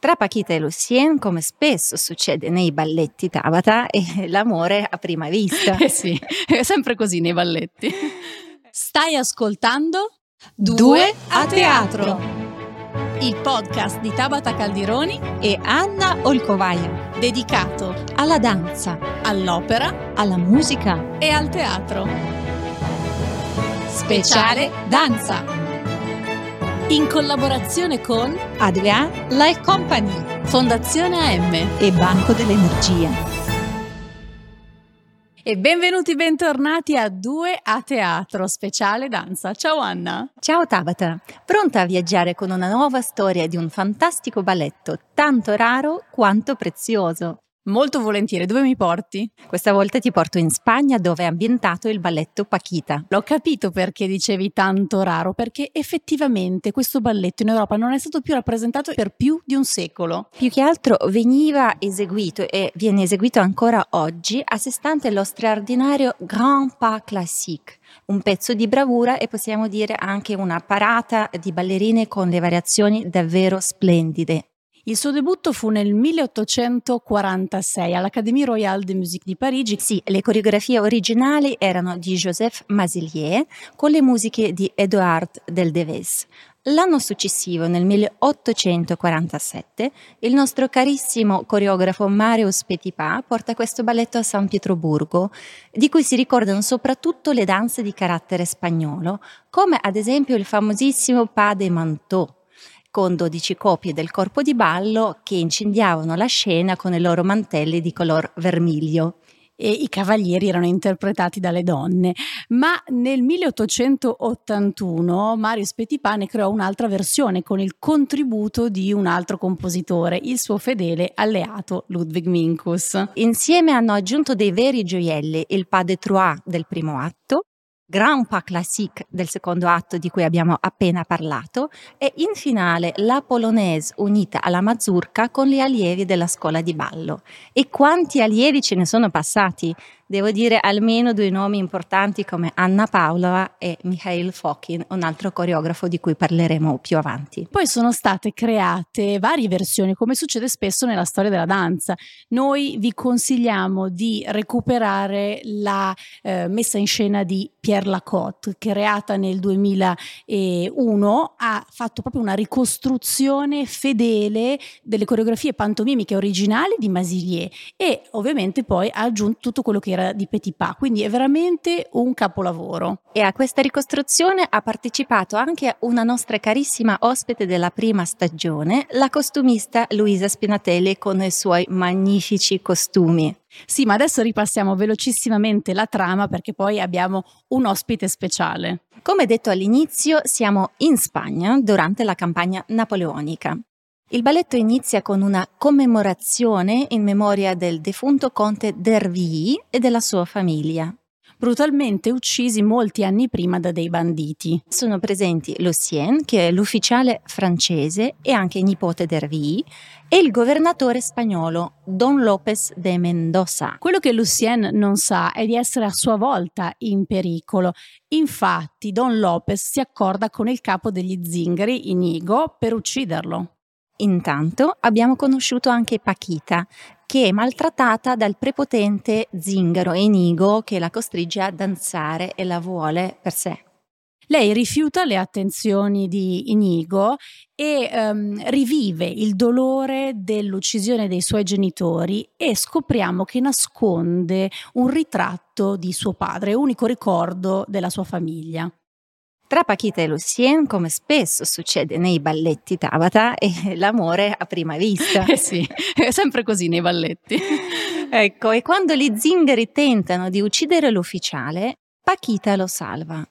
Tra Paquita e Lucien, come spesso succede nei balletti Tabata, è l'amore a prima vista. Eh sì, è sempre così nei balletti. Stai ascoltando Due a teatro, il podcast di Tabata Caldironi e Anna Olcovaia, dedicato alla danza, all'opera alla musica e al teatro. Speciale danza. In collaborazione con Adrian Life Company Fondazione AM e Banco dell'Energia. E benvenuti, bentornati a Due a Teatro Speciale Danza. Ciao Anna. Ciao Tabata, pronta a viaggiare con una nuova storia di un fantastico balletto, tanto raro quanto prezioso. Molto volentieri, dove mi porti? Questa volta ti porto in Spagna dove è ambientato il balletto Paquita. L'ho capito perché dicevi tanto raro, perché effettivamente questo balletto in Europa non è stato più rappresentato per più di un secolo. Più che altro veniva eseguito e viene eseguito ancora oggi a sé stante lo straordinario Grand Pas Classique, un pezzo di bravura e possiamo dire anche una parata di ballerine con le variazioni davvero splendide. Il suo debutto fu nel 1846 all'Académie Royale de Musique di Parigi. Sì, le coreografie originali erano di Joseph Mazilier con le musiche di Edouard Del Deves. L'anno successivo, nel 1847, il nostro carissimo coreografo Marius Petipa porta questo balletto a San Pietroburgo, di cui si ricordano soprattutto le danze di carattere spagnolo, come ad esempio il famosissimo Pas de Manteau con 12 copie del corpo di ballo che incendiavano la scena con i loro mantelli di color vermiglio e i cavalieri erano interpretati dalle donne. Ma nel 1881 Marius Petipane creò un'altra versione con il contributo di un altro compositore, il suo fedele alleato Ludwig Minkus. Insieme hanno aggiunto dei veri gioielli, il pas de trois del primo atto, Grand Pas Classique del secondo atto di cui abbiamo appena parlato e in finale la polonaise unita alla mazurka con gli allievi della scuola di ballo. E quanti allievi ce ne sono passati? Devo dire almeno due nomi importanti come Anna Paulova e Mikhail Fokin, un altro coreografo di cui parleremo più avanti. Poi sono state create varie versioni, come succede spesso nella storia della danza. Noi vi consigliamo di recuperare la eh, messa in scena di Pierre Lacotte, creata nel 2001, ha fatto proprio una ricostruzione fedele delle coreografie pantomimiche originali di Masilier e ovviamente poi ha aggiunto tutto quello che era di Petit Pas, quindi è veramente un capolavoro. E a questa ricostruzione ha partecipato anche una nostra carissima ospite della prima stagione, la costumista Luisa Spinatelli con i suoi magnifici costumi. Sì, ma adesso ripassiamo velocissimamente la trama perché poi abbiamo un ospite speciale. Come detto all'inizio, siamo in Spagna durante la campagna napoleonica. Il balletto inizia con una commemorazione in memoria del defunto conte d'Hervy e della sua famiglia. Brutalmente uccisi molti anni prima da dei banditi. Sono presenti Lucien, che è l'ufficiale francese e anche nipote d'Hervy, e il governatore spagnolo Don López de Mendoza. Quello che Lucien non sa è di essere a sua volta in pericolo. Infatti, Don López si accorda con il capo degli zingari, Inigo, per ucciderlo. Intanto abbiamo conosciuto anche Paquita, che è maltrattata dal prepotente zingaro Enigo che la costringe a danzare e la vuole per sé. Lei rifiuta le attenzioni di Inigo e um, rivive il dolore dell'uccisione dei suoi genitori e scopriamo che nasconde un ritratto di suo padre, unico ricordo della sua famiglia. Tra Paquita e Lucien, come spesso succede nei balletti Tabata, è l'amore a prima vista. Eh sì, è sempre così nei balletti. ecco, e quando gli zingari tentano di uccidere l'ufficiale, Paquita lo salva.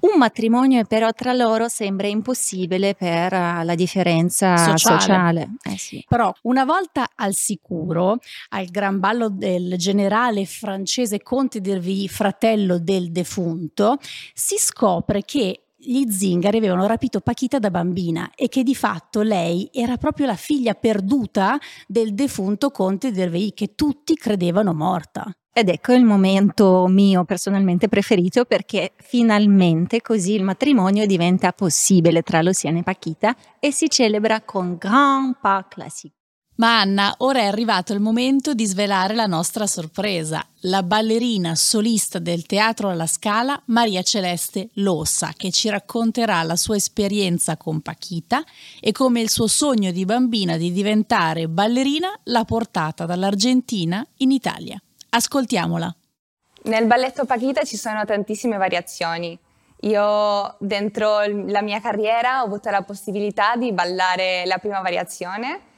Un matrimonio però tra loro sembra impossibile per uh, la differenza sociale. sociale. Eh sì. Però una volta al sicuro, al gran ballo del generale francese Conte d'Hervy, fratello del defunto, si scopre che gli zingari avevano rapito Paquita da bambina e che di fatto lei era proprio la figlia perduta del defunto conte d'Hervey che tutti credevano morta. Ed ecco il momento mio personalmente preferito perché finalmente così il matrimonio diventa possibile tra Luciana e Paquita e si celebra con Grand Pas Classique. Ma Anna, ora è arrivato il momento di svelare la nostra sorpresa. La ballerina solista del Teatro alla Scala, Maria Celeste Lossa, che ci racconterà la sua esperienza con Paquita e come il suo sogno di bambina di diventare ballerina l'ha portata dall'Argentina in Italia. Ascoltiamola. Nel balletto Paquita ci sono tantissime variazioni. Io dentro la mia carriera ho avuto la possibilità di ballare la prima variazione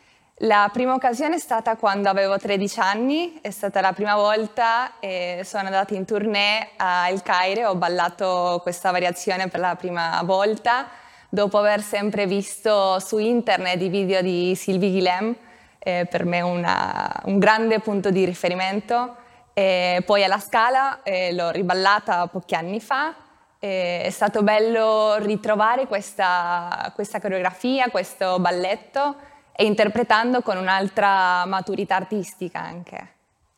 la prima occasione è stata quando avevo 13 anni, è stata la prima volta e sono andata in tournée a El Caire, ho ballato questa variazione per la prima volta dopo aver sempre visto su internet i video di Sylvie Guillem, eh, per me una, un grande punto di riferimento. E poi alla Scala eh, l'ho riballata pochi anni fa, è stato bello ritrovare questa, questa coreografia, questo balletto e interpretando con un'altra maturità artistica anche.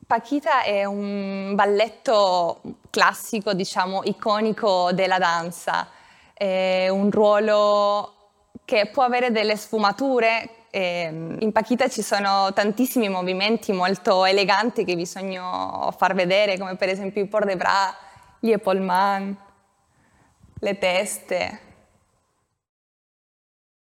Paquita è un balletto classico, diciamo, iconico della danza, è un ruolo che può avere delle sfumature. In Paquita ci sono tantissimi movimenti molto eleganti che bisogna far vedere, come per esempio i port de bras, gli épaulements, le teste.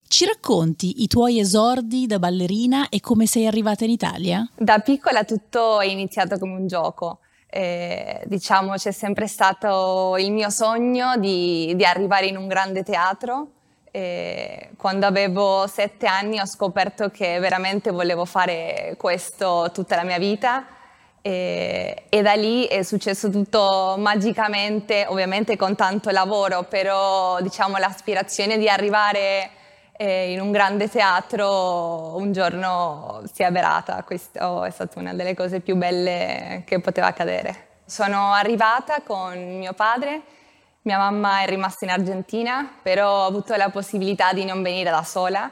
Ci racconti i tuoi esordi da ballerina e come sei arrivata in Italia? Da piccola tutto è iniziato come un gioco. Eh, diciamo c'è sempre stato il mio sogno di, di arrivare in un grande teatro. Eh, quando avevo sette anni ho scoperto che veramente volevo fare questo tutta la mia vita e, e, da lì è successo tutto magicamente, ovviamente con tanto lavoro, però diciamo l'aspirazione di arrivare e in un grande teatro un giorno si è avverata, questo è stata una delle cose più belle che poteva accadere. Sono arrivata con mio padre, mia mamma è rimasta in Argentina, però ho avuto la possibilità di non venire da sola.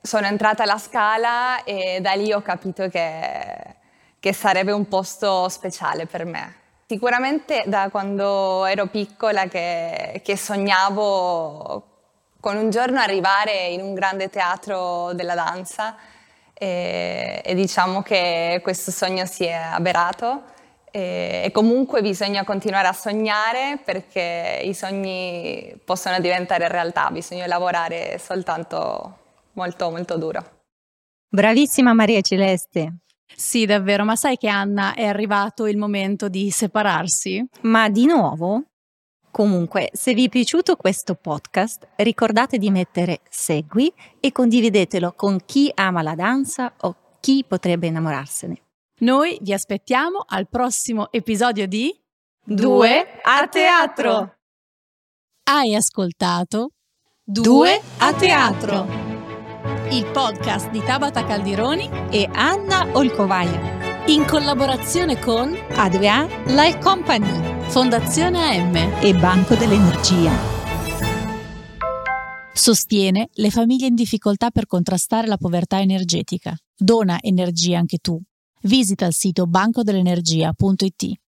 Sono entrata alla Scala e da lì ho capito che, che sarebbe un posto speciale per me. Sicuramente da quando ero piccola che, che sognavo con un giorno arrivare in un grande teatro della danza e, e diciamo che questo sogno si è avverato e, e comunque bisogna continuare a sognare perché i sogni possono diventare realtà, bisogna lavorare soltanto molto molto duro. Bravissima Maria Celeste. Sì, davvero, ma sai che Anna è arrivato il momento di separarsi? Ma di nuovo? Comunque, se vi è piaciuto questo podcast, ricordate di mettere segui e condividetelo con chi ama la danza o chi potrebbe innamorarsene. Noi vi aspettiamo al prossimo episodio di Due a teatro. Hai ascoltato Due a teatro. Il podcast di Tabata Caldironi e Anna Olcovaia. In collaborazione con Adrian Life Company. Fondazione AM e Banco dell'Energia. Sostiene le famiglie in difficoltà per contrastare la povertà energetica. Dona energia anche tu. Visita il sito bancodell'energia.it.